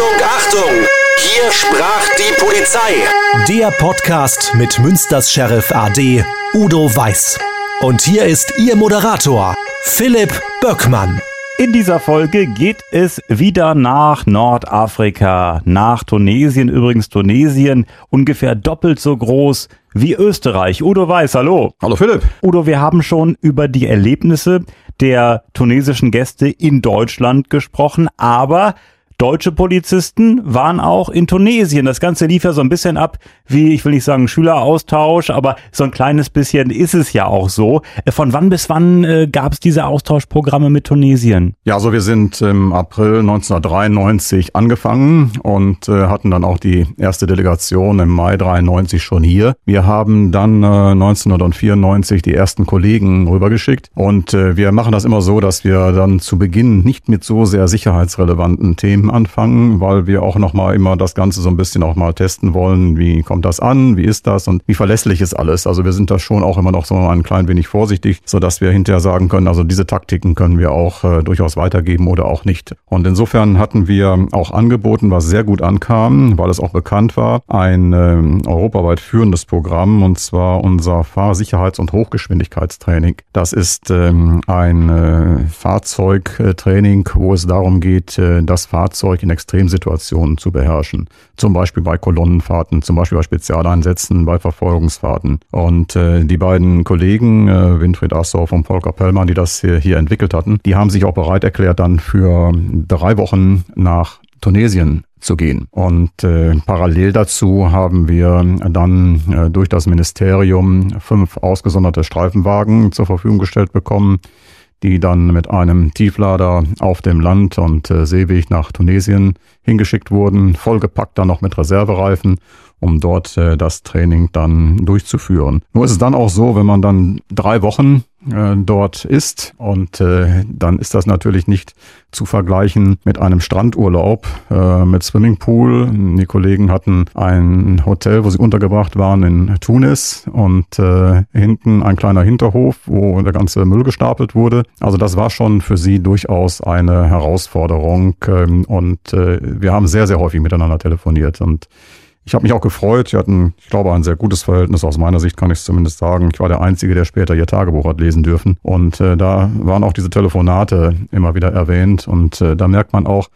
Achtung, Achtung! Hier sprach die Polizei. Der Podcast mit Münsters Sheriff AD Udo Weiß. Und hier ist Ihr Moderator, Philipp Böckmann. In dieser Folge geht es wieder nach Nordafrika, nach Tunesien. Übrigens Tunesien ungefähr doppelt so groß wie Österreich. Udo Weiß, hallo. Hallo Philipp. Udo, wir haben schon über die Erlebnisse der tunesischen Gäste in Deutschland gesprochen, aber Deutsche Polizisten waren auch in Tunesien. Das Ganze lief ja so ein bisschen ab wie, ich will nicht sagen Schüleraustausch, aber so ein kleines bisschen ist es ja auch so. Äh, von wann bis wann äh, gab es diese Austauschprogramme mit Tunesien? Ja, also wir sind im April 1993 angefangen und äh, hatten dann auch die erste Delegation im Mai 93 schon hier. Wir haben dann äh, 1994 die ersten Kollegen rübergeschickt und äh, wir machen das immer so, dass wir dann zu Beginn nicht mit so sehr sicherheitsrelevanten Themen anfangen, weil wir auch nochmal immer das Ganze so ein bisschen auch mal testen wollen. Wie kommt das an? Wie ist das? Und wie verlässlich ist alles? Also wir sind da schon auch immer noch so ein klein wenig vorsichtig, so dass wir hinterher sagen können, also diese Taktiken können wir auch äh, durchaus weitergeben oder auch nicht. Und insofern hatten wir auch angeboten, was sehr gut ankam, weil es auch bekannt war, ein äh, europaweit führendes Programm und zwar unser Fahrsicherheits- und Hochgeschwindigkeitstraining. Das ist ähm, ein äh, Fahrzeugtraining, wo es darum geht, äh, das Fahrzeug Fahrzeug in Extremsituationen zu beherrschen. Zum Beispiel bei Kolonnenfahrten, zum Beispiel bei Spezialeinsätzen, bei Verfolgungsfahrten. Und äh, die beiden Kollegen, äh, Winfried Assauer und Volker Pellmann, die das hier, hier entwickelt hatten, die haben sich auch bereit erklärt, dann für drei Wochen nach Tunesien zu gehen. Und äh, parallel dazu haben wir dann äh, durch das Ministerium fünf ausgesonderte Streifenwagen zur Verfügung gestellt bekommen, die dann mit einem Tieflader auf dem Land- und äh, Seeweg nach Tunesien hingeschickt wurden, vollgepackt dann noch mit Reservereifen, um dort äh, das Training dann durchzuführen. Nur ist es dann auch so, wenn man dann drei Wochen äh, dort ist. Und äh, dann ist das natürlich nicht zu vergleichen mit einem Strandurlaub äh, mit Swimmingpool. Die Kollegen hatten ein Hotel, wo sie untergebracht waren in Tunis und äh, hinten ein kleiner Hinterhof, wo der ganze Müll gestapelt wurde. Also das war schon für sie durchaus eine Herausforderung ähm, und äh, wir haben sehr, sehr häufig miteinander telefoniert und ich habe mich auch gefreut. Wir hatten, ich glaube, ein sehr gutes Verhältnis. Aus meiner Sicht kann ich es zumindest sagen. Ich war der Einzige, der später ihr Tagebuch hat lesen dürfen. Und äh, da waren auch diese Telefonate immer wieder erwähnt. Und äh, da merkt man auch,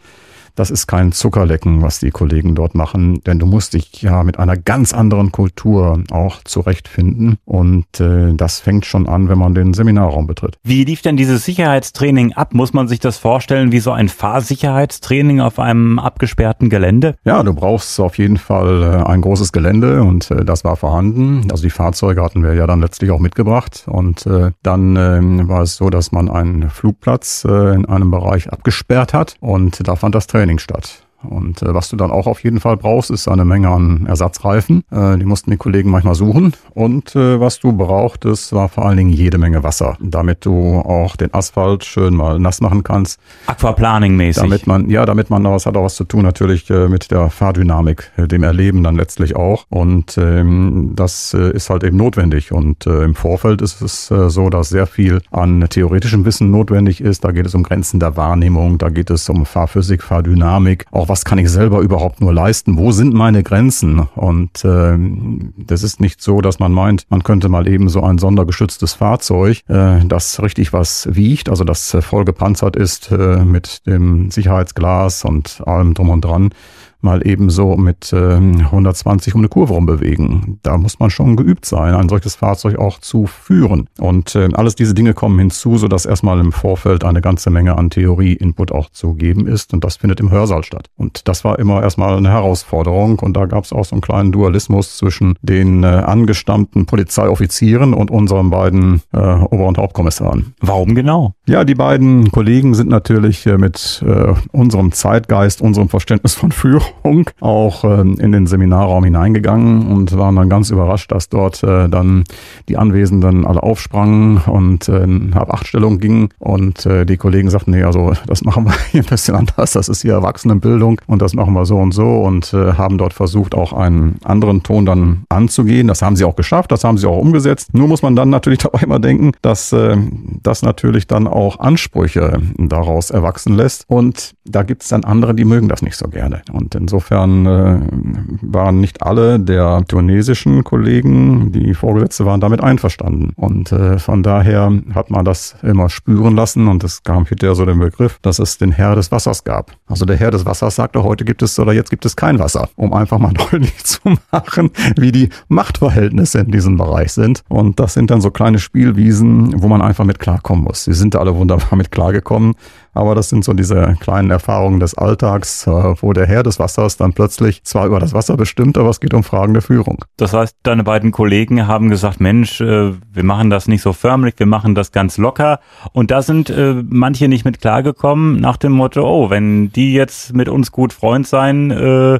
das ist kein Zuckerlecken, was die Kollegen dort machen, denn du musst dich ja mit einer ganz anderen Kultur auch zurechtfinden und äh, das fängt schon an, wenn man den Seminarraum betritt. Wie lief denn dieses Sicherheitstraining ab? Muss man sich das vorstellen wie so ein Fahrsicherheitstraining auf einem abgesperrten Gelände? Ja, du brauchst auf jeden Fall äh, ein großes Gelände und äh, das war vorhanden. Also die Fahrzeuge hatten wir ja dann letztlich auch mitgebracht und äh, dann äh, war es so, dass man einen Flugplatz äh, in einem Bereich abgesperrt hat und da fand das Training Training statt. Und äh, was du dann auch auf jeden Fall brauchst, ist eine Menge an Ersatzreifen. Äh, die mussten die Kollegen manchmal suchen. Und äh, was du brauchtest, war vor allen Dingen jede Menge Wasser, damit du auch den Asphalt schön mal nass machen kannst. Aquaplaning-mäßig. Damit man, ja, damit man, das hat auch was zu tun natürlich äh, mit der Fahrdynamik, äh, dem Erleben dann letztlich auch. Und ähm, das äh, ist halt eben notwendig. Und äh, im Vorfeld ist es äh, so, dass sehr viel an theoretischem Wissen notwendig ist. Da geht es um Grenzen der Wahrnehmung, da geht es um Fahrphysik, Fahrdynamik, auch was was kann ich selber überhaupt nur leisten? Wo sind meine Grenzen? Und äh, das ist nicht so, dass man meint, man könnte mal eben so ein sondergeschütztes Fahrzeug, äh, das richtig was wiegt, also das äh, voll gepanzert ist äh, mit dem Sicherheitsglas und allem drum und dran, mal eben so mit äh, 120 um eine Kurve rumbewegen. Da muss man schon geübt sein, ein solches Fahrzeug auch zu führen. Und äh, alles diese Dinge kommen hinzu, sodass erstmal im Vorfeld eine ganze Menge an Theorie-Input auch zu geben ist. Und das findet im Hörsaal statt. Und das war immer erstmal eine Herausforderung. Und da gab es auch so einen kleinen Dualismus zwischen den äh, angestammten Polizeioffizieren und unseren beiden äh, Ober- und Hauptkommissaren. Warum genau? Ja, die beiden Kollegen sind natürlich äh, mit äh, unserem Zeitgeist, unserem Verständnis von Führung Führung auch äh, in den Seminarraum hineingegangen und waren dann ganz überrascht, dass dort äh, dann die Anwesenden alle aufsprangen und äh, in Hab-Acht-Stellung gingen und äh, die Kollegen sagten, nee, also das machen wir hier ein bisschen anders, das ist hier Erwachsenenbildung und das machen wir so und so und äh, haben dort versucht, auch einen anderen Ton dann anzugehen. Das haben sie auch geschafft, das haben sie auch umgesetzt. Nur muss man dann natürlich dabei immer denken, dass äh, das natürlich dann auch Ansprüche daraus erwachsen lässt und da gibt es dann andere, die mögen das nicht so gerne. Und insofern äh, waren nicht alle der tunesischen Kollegen, die Vorgesetzte waren, damit einverstanden. Und äh, von daher hat man das immer spüren lassen und es kam hinterher so den Begriff, dass es den Herr des Wassers gab. Also der Herr des Wassers sagte, heute gibt es oder jetzt gibt es kein Wasser, um einfach mal deutlich zu machen, wie die Machtverhältnisse in diesem Bereich sind. Und das sind dann so kleine Spielwiesen, wo man einfach mit klarkommen muss. Sie sind da alle wunderbar mit klargekommen. Aber das sind so diese kleinen Erfahrungen des Alltags, äh, wo der Herr des Wassers dann plötzlich zwar über das Wasser bestimmt, aber es geht um Fragen der Führung. Das heißt, deine beiden Kollegen haben gesagt, Mensch, äh, wir machen das nicht so förmlich, wir machen das ganz locker. Und da sind äh, manche nicht mit klargekommen nach dem Motto, oh, wenn die jetzt mit uns gut Freund sein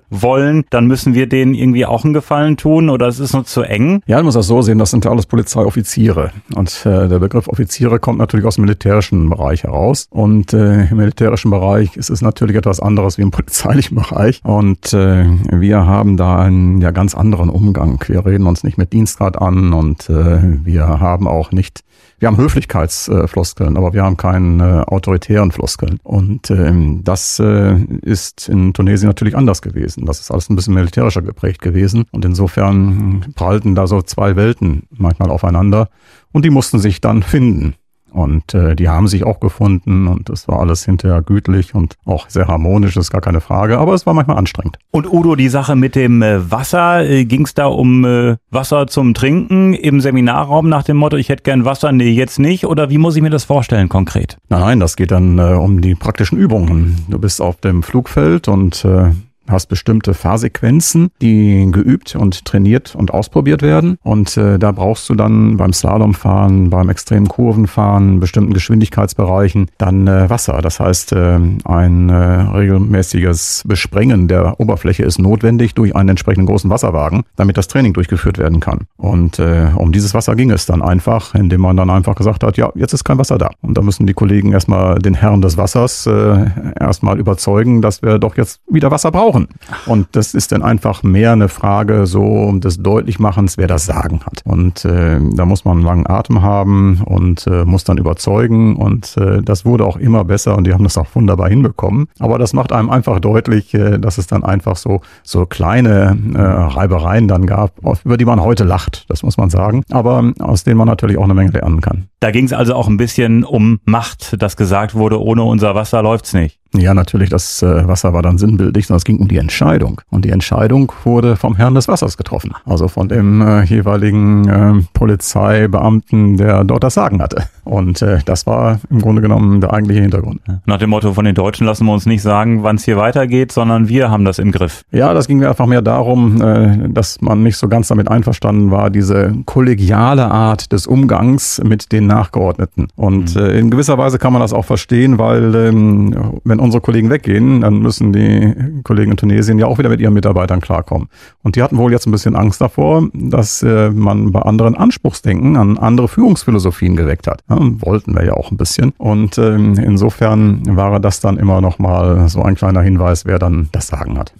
wollen, dann müssen wir denen irgendwie auch einen Gefallen tun oder es ist uns zu eng. Ja, man muss das so sehen, das sind ja alles Polizeioffiziere. Und der Begriff Offiziere kommt natürlich aus dem militärischen Bereich heraus. Und äh, äh, im militärischen Bereich ist es natürlich etwas anderes wie im polizeilichen Bereich. Und äh, wir haben da einen ja ganz anderen Umgang. Wir reden uns nicht mit Dienstgrad an und äh, wir haben auch nicht wir haben Höflichkeitsfloskeln, aber wir haben keinen äh, autoritären Floskeln. Und ähm, das äh, ist in Tunesien natürlich anders gewesen. Das ist alles ein bisschen militärischer geprägt gewesen. Und insofern prallten da so zwei Welten manchmal aufeinander. Und die mussten sich dann finden. Und äh, die haben sich auch gefunden und es war alles hinterher gütlich und auch sehr harmonisch, ist gar keine Frage, aber es war manchmal anstrengend. Und Udo, die Sache mit dem äh, Wasser, äh, ging es da um äh, Wasser zum Trinken im Seminarraum nach dem Motto, ich hätte gern Wasser, nee, jetzt nicht? Oder wie muss ich mir das vorstellen konkret? Nein, nein, das geht dann äh, um die praktischen Übungen. Du bist auf dem Flugfeld und äh, hast bestimmte Fahrsequenzen, die geübt und trainiert und ausprobiert werden. Und äh, da brauchst du dann beim Slalomfahren, beim extremen Kurvenfahren, bestimmten Geschwindigkeitsbereichen dann äh, Wasser. Das heißt, äh, ein äh, regelmäßiges Besprengen der Oberfläche ist notwendig durch einen entsprechenden großen Wasserwagen, damit das Training durchgeführt werden kann. Und äh, um dieses Wasser ging es dann einfach, indem man dann einfach gesagt hat, ja, jetzt ist kein Wasser da. Und da müssen die Kollegen erstmal den Herrn des Wassers äh, erstmal überzeugen, dass wir doch jetzt wieder Wasser brauchen brauchen. Und das ist dann einfach mehr eine Frage so des Deutlichmachens, wer das Sagen hat. Und äh, da muss man einen langen Atem haben und äh, muss dann überzeugen. Und äh, das wurde auch immer besser und die haben das auch wunderbar hinbekommen. Aber das macht einem einfach deutlich, äh, dass es dann einfach so, so kleine äh, Reibereien dann gab, über die man heute lacht, das muss man sagen. Aber aus denen man natürlich auch eine Menge lernen kann. Da ging es also auch ein bisschen um Macht, dass gesagt wurde, ohne unser Wasser läuft's nicht. Ja, natürlich, das äh, Wasser war dann sinnbildlich, sondern es ging um die Entscheidung. Und die Entscheidung wurde vom Herrn des Wassers getroffen. Also von dem äh, jeweiligen äh, Polizeibeamten, der dort das Sagen hatte. Und äh, das war im Grunde genommen der eigentliche Hintergrund. Nach dem Motto, von den Deutschen lassen wir uns nicht sagen, wann es hier weitergeht, sondern wir haben das im Griff. Ja, das ging mir einfach mehr darum, äh, dass man nicht so ganz damit einverstanden war, diese kollegiale Art des Umgangs mit den Nachgeordneten. Und mhm. äh, in gewisser Weise kann man das auch verstehen, weil ähm, wenn unsere Kollegen weggehen, dann müssen die Kollegen in Tunesien ja auch wieder mit ihren Mitarbeitern klarkommen. Und die hatten wohl jetzt ein bisschen Angst davor, dass äh, man bei anderen Anspruchsdenken an andere Führungsphilosophien geweckt hat. Ja, wollten wir ja auch ein bisschen. Und ähm, insofern war das dann immer noch mal so ein kleiner Hinweis, wer dann das Sagen hat.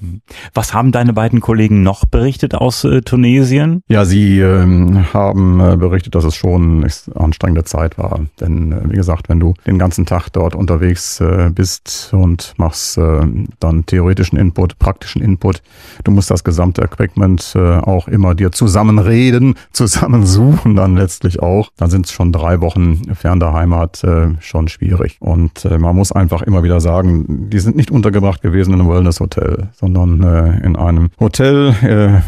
Was haben deine beiden Kollegen noch berichtet aus äh, Tunesien? Ja, sie ähm, haben äh, berichtet, dass es schon eine anstrengende Zeit war. Denn äh, wie gesagt, wenn du den ganzen Tag dort unterwegs äh, bist und machst äh, dann theoretischen Input, praktischen Input, du musst das gesamte Equipment äh, auch immer dir zusammenreden, zusammensuchen dann letztlich auch. Dann sind es schon drei Wochen fern der Heimat äh, schon schwierig. Und äh, man muss einfach immer wieder sagen, die sind nicht untergebracht gewesen in einem Wellness-Hotel, sondern äh, in einem Hotel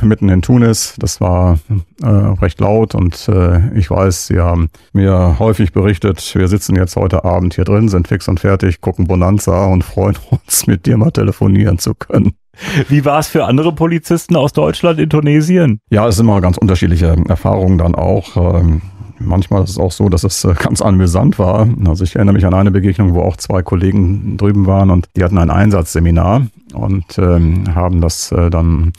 äh, mitten in Tunis. Das war äh, recht laut und äh, ich weiß, sie haben mir häufig berichtet, wir sitzen jetzt heute Abend hier drin, sind fix und fertig, gucken Bonanza und freuen uns, mit dir mal telefonieren zu können. Wie war es für andere Polizisten aus Deutschland in Tunesien? Ja, es sind immer ganz unterschiedliche Erfahrungen dann auch. Ähm, manchmal ist es auch so, dass es äh, ganz amüsant war. Also ich erinnere mich an eine Begegnung, wo auch zwei Kollegen drüben waren und die hatten ein Einsatzseminar und ähm, haben das äh, dann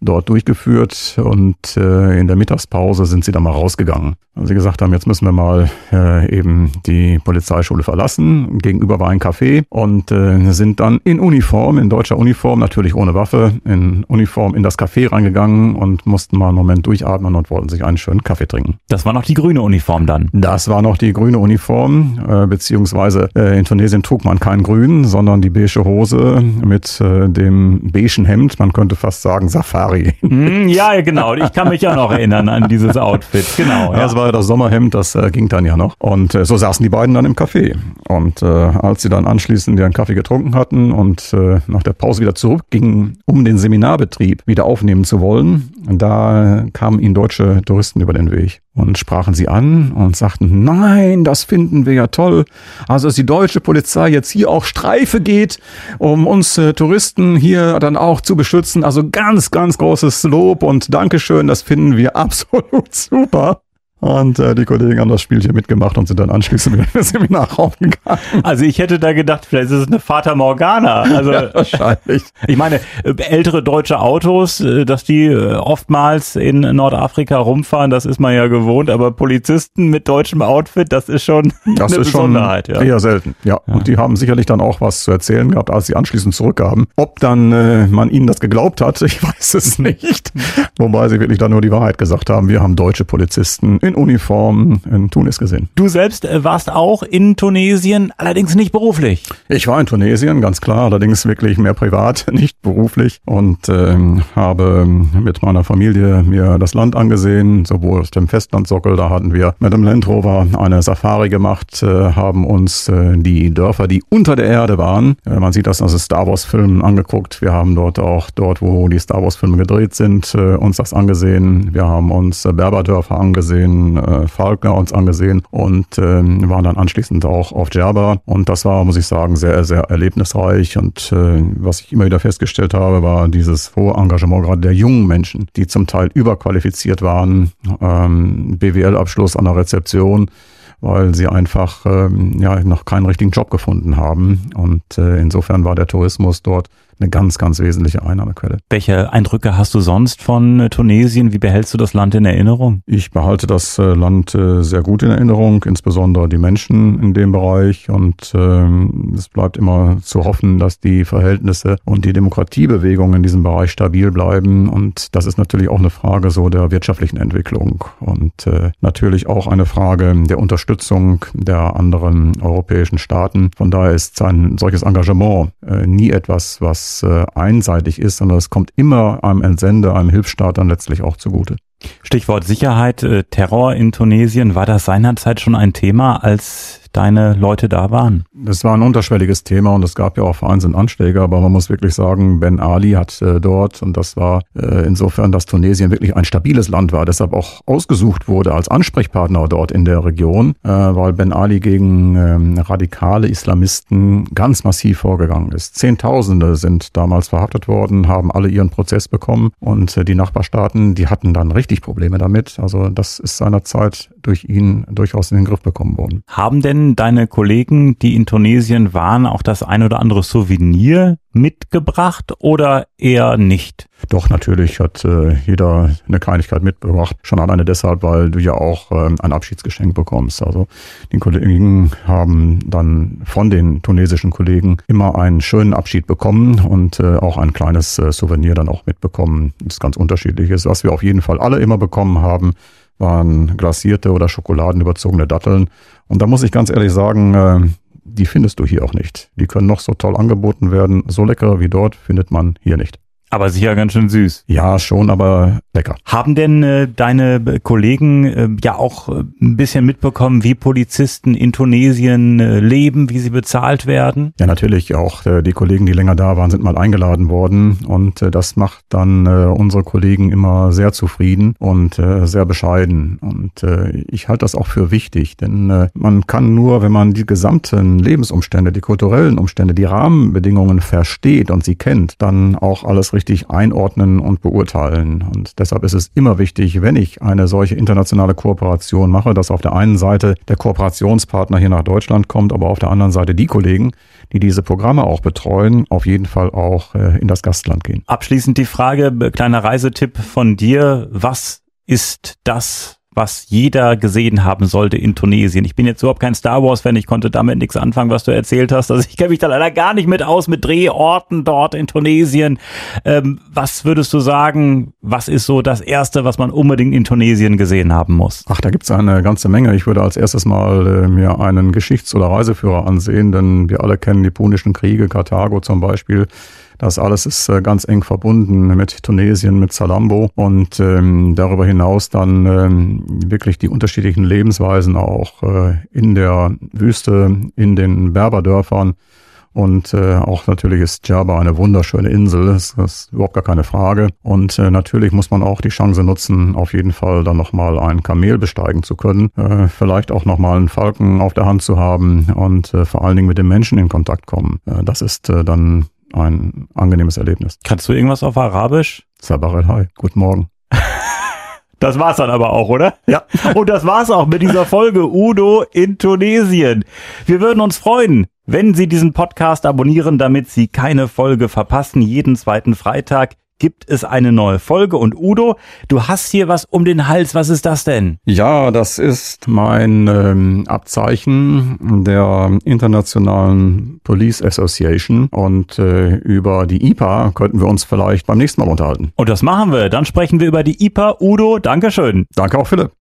dort durchgeführt und äh, in der Mittagspause sind sie dann mal rausgegangen. Weil sie gesagt haben, jetzt müssen wir mal äh, eben die Polizeischule verlassen. Gegenüber war ein Café und äh, sind dann in Uniform, in deutscher Uniform, natürlich ohne Waffe, in Uniform in das Café reingegangen und mussten mal einen Moment durchatmen und wollten sich einen schönen Kaffee trinken. Das war noch die grüne Uniform dann. Das war noch die grüne Uniform, äh, beziehungsweise äh, in Tunesien trug man kein Grün, sondern die beige Hose mit äh, dem beigen Hemd. Man könnte fast sagen Safari. Mm, ja, genau. Ich kann mich auch noch erinnern an dieses Outfit. Genau. Ja. Das war ja das Sommerhemd, das äh, ging dann ja noch. Und äh, so saßen die beiden dann im Café. Und äh, als sie dann anschließend ihren Kaffee getrunken hatten und äh, nach der Pause wieder zurückgingen, um den Seminarbetrieb wieder aufnehmen zu wollen, da kamen ihnen deutsche Touristen über den Weg und sprachen sie an und sagten, nein, das finden wir ja toll. Also, dass die deutsche Polizei jetzt hier auch Streife geht, um uns äh, Touristen hier dann auch zu beschützen. Also ganz, ganz großes Lob und Dankeschön, das finden wir absolut super. Und äh, die Kollegen haben das Spielchen mitgemacht und sind dann anschließend wieder ins Seminarraum gegangen. Also ich hätte da gedacht, vielleicht ist es eine Fata Morgana. Also ja, wahrscheinlich. Ich meine, äh, ältere deutsche Autos, äh, dass die äh, oftmals in Nordafrika rumfahren, das ist man ja gewohnt, aber Polizisten mit deutschem Outfit, das ist schon das eine ist Besonderheit. Schon ja. Eher selten, ja. ja. Und die haben sicherlich dann auch was zu erzählen gehabt, als sie anschließend zurückgaben. Ob dann äh, man ihnen das geglaubt hat, ich weiß es nicht. Wobei sie wirklich dann nur die Wahrheit gesagt haben. Wir haben deutsche Polizisten in Uniform in Tunis gesehen. Du selbst äh, warst auch in Tunesien, allerdings nicht beruflich. Ich war in Tunesien, ganz klar, allerdings wirklich mehr privat, nicht beruflich und ähm, habe mit meiner Familie mir das Land angesehen, sowohl aus dem Festlandsockel, da hatten wir mit dem Land Rover eine Safari gemacht, äh, haben uns äh, die Dörfer, die unter der Erde waren, äh, man sieht das aus Star Wars Filmen angeguckt. Wir haben dort auch dort, wo die Star Wars Filme gedreht sind, äh, uns das angesehen. Wir haben uns äh, Berberdörfer angesehen, äh, Falkner uns angesehen und äh, waren dann anschließend auch auf Djerba. Und das war, muss ich sagen, sehr, sehr erlebnisreich. Und äh, was ich immer wieder festgestellt habe, war dieses hohe Engagement gerade der jungen Menschen, die zum Teil überqualifiziert waren, ähm, BWL-Abschluss an der Rezeption weil sie einfach ähm, ja noch keinen richtigen Job gefunden haben. Und äh, insofern war der Tourismus dort eine ganz, ganz wesentliche Einnahmequelle. Welche Eindrücke hast du sonst von äh, Tunesien? Wie behältst du das Land in Erinnerung? Ich behalte das äh, Land äh, sehr gut in Erinnerung, insbesondere die Menschen in dem Bereich. Und ähm, es bleibt immer zu hoffen, dass die Verhältnisse und die Demokratiebewegung in diesem Bereich stabil bleiben. Und das ist natürlich auch eine Frage so der wirtschaftlichen Entwicklung und natürlich auch eine Frage der Unterstützung der anderen europäischen Staaten. Von daher ist ein solches Engagement nie etwas, was äh, einseitig ist, sondern es kommt immer einem Entsender, einem Hilfsstaat dann letztlich auch zugute. Stichwort Sicherheit, äh, Terror in Tunesien, war das seinerzeit schon ein Thema, als deine Leute da waren? Das war ein unterschwelliges Thema und es gab ja auch vereinzelt Anschläge, aber man muss wirklich sagen, Ben Ali hat äh, dort, und das war äh, insofern, dass Tunesien wirklich ein stabiles Land war, deshalb auch ausgesucht wurde als Ansprechpartner dort in der Region, äh, weil Ben Ali gegen ähm, radikale Islamisten ganz massiv vorgegangen ist. Zehntausende sind damals verhaftet worden, haben alle ihren Prozess bekommen und äh, die Nachbarstaaten, die hatten dann richtig Probleme damit. Also das ist seinerzeit durch ihn durchaus in den Griff bekommen worden. Haben denn deine Kollegen, die in Tunesien waren, auch das ein oder andere Souvenir mitgebracht oder eher nicht? Doch, natürlich hat äh, jeder eine Kleinigkeit mitgebracht. Schon alleine deshalb, weil du ja auch äh, ein Abschiedsgeschenk bekommst. Also die Kollegen haben dann von den tunesischen Kollegen immer einen schönen Abschied bekommen und äh, auch ein kleines äh, Souvenir dann auch mitbekommen. Das ganz unterschiedlich ist. Was wir auf jeden Fall alle immer bekommen haben, waren glasierte oder schokoladenüberzogene Datteln. Und da muss ich ganz ehrlich sagen, äh, die findest du hier auch nicht. Die können noch so toll angeboten werden. So lecker wie dort findet man hier nicht. Aber sicher ganz schön süß. Ja, schon, aber lecker. Haben denn äh, deine Kollegen äh, ja auch äh, ein bisschen mitbekommen, wie Polizisten in Tunesien äh, leben, wie sie bezahlt werden? Ja, natürlich auch. Äh, die Kollegen, die länger da waren, sind mal eingeladen worden und äh, das macht dann äh, unsere Kollegen immer sehr zufrieden und äh, sehr bescheiden. Und äh, ich halte das auch für wichtig, denn äh, man kann nur, wenn man die gesamten Lebensumstände, die kulturellen Umstände, die Rahmenbedingungen versteht und sie kennt, dann auch alles richtig richtig einordnen und beurteilen. Und deshalb ist es immer wichtig, wenn ich eine solche internationale Kooperation mache, dass auf der einen Seite der Kooperationspartner hier nach Deutschland kommt, aber auf der anderen Seite die Kollegen, die diese Programme auch betreuen, auf jeden Fall auch äh, in das Gastland gehen. Abschließend die Frage, kleiner Reisetipp von dir. Was ist das, was jeder gesehen haben sollte in Tunesien. Ich bin jetzt überhaupt kein Star Wars-Fan, ich konnte damit nichts anfangen, was du erzählt hast. Also ich kenne mich da leider gar nicht mit aus, mit Drehorten dort in Tunesien. Ähm, was würdest du sagen, was ist so das Erste, was man unbedingt in Tunesien gesehen haben muss? Ach, da gibt's eine ganze Menge. Ich würde als erstes mal äh, mir einen Geschichts- oder Reiseführer ansehen, denn wir alle kennen die punischen Kriege, Karthago zum Beispiel. Das alles ist äh, ganz eng verbunden mit Tunesien, mit Salambo und ähm, darüber hinaus dann ähm, wirklich die unterschiedlichen Lebensweisen auch äh, in der Wüste, in den Berberdörfern. Und äh, auch natürlich ist Djerba eine wunderschöne Insel, das, ist überhaupt gar keine Frage. Und äh, natürlich muss man auch die Chance nutzen, auf jeden Fall dann nochmal ein Kamel besteigen zu können, äh, vielleicht auch nochmal einen Falken auf der Hand zu haben und äh, vor allen Dingen mit den Menschen in Kontakt kommen. Äh, das ist äh, dann ein angenehmes Erlebnis. Kannst du irgendwas auf Arabisch? Sabarel Hai, guten Morgen. Das war's dann aber auch, oder? Ja. Und das war's auch mit dieser Folge Udo in Tunesien. Wir würden uns freuen, wenn Sie diesen Podcast abonnieren, damit Sie keine Folge verpassen. Jeden zweiten Freitag gibt es eine neue Folge. Und Udo, du hast hier was um den Hals. Was ist das denn? Ja, das ist mein ähm, Abzeichen der Internationalen Police Association. Und äh, über die IPA könnten wir uns vielleicht beim nächsten Mal unterhalten. Und das machen wir. Dann sprechen wir über die IPA. Udo, Dankeschön. Danke auch, Philipp.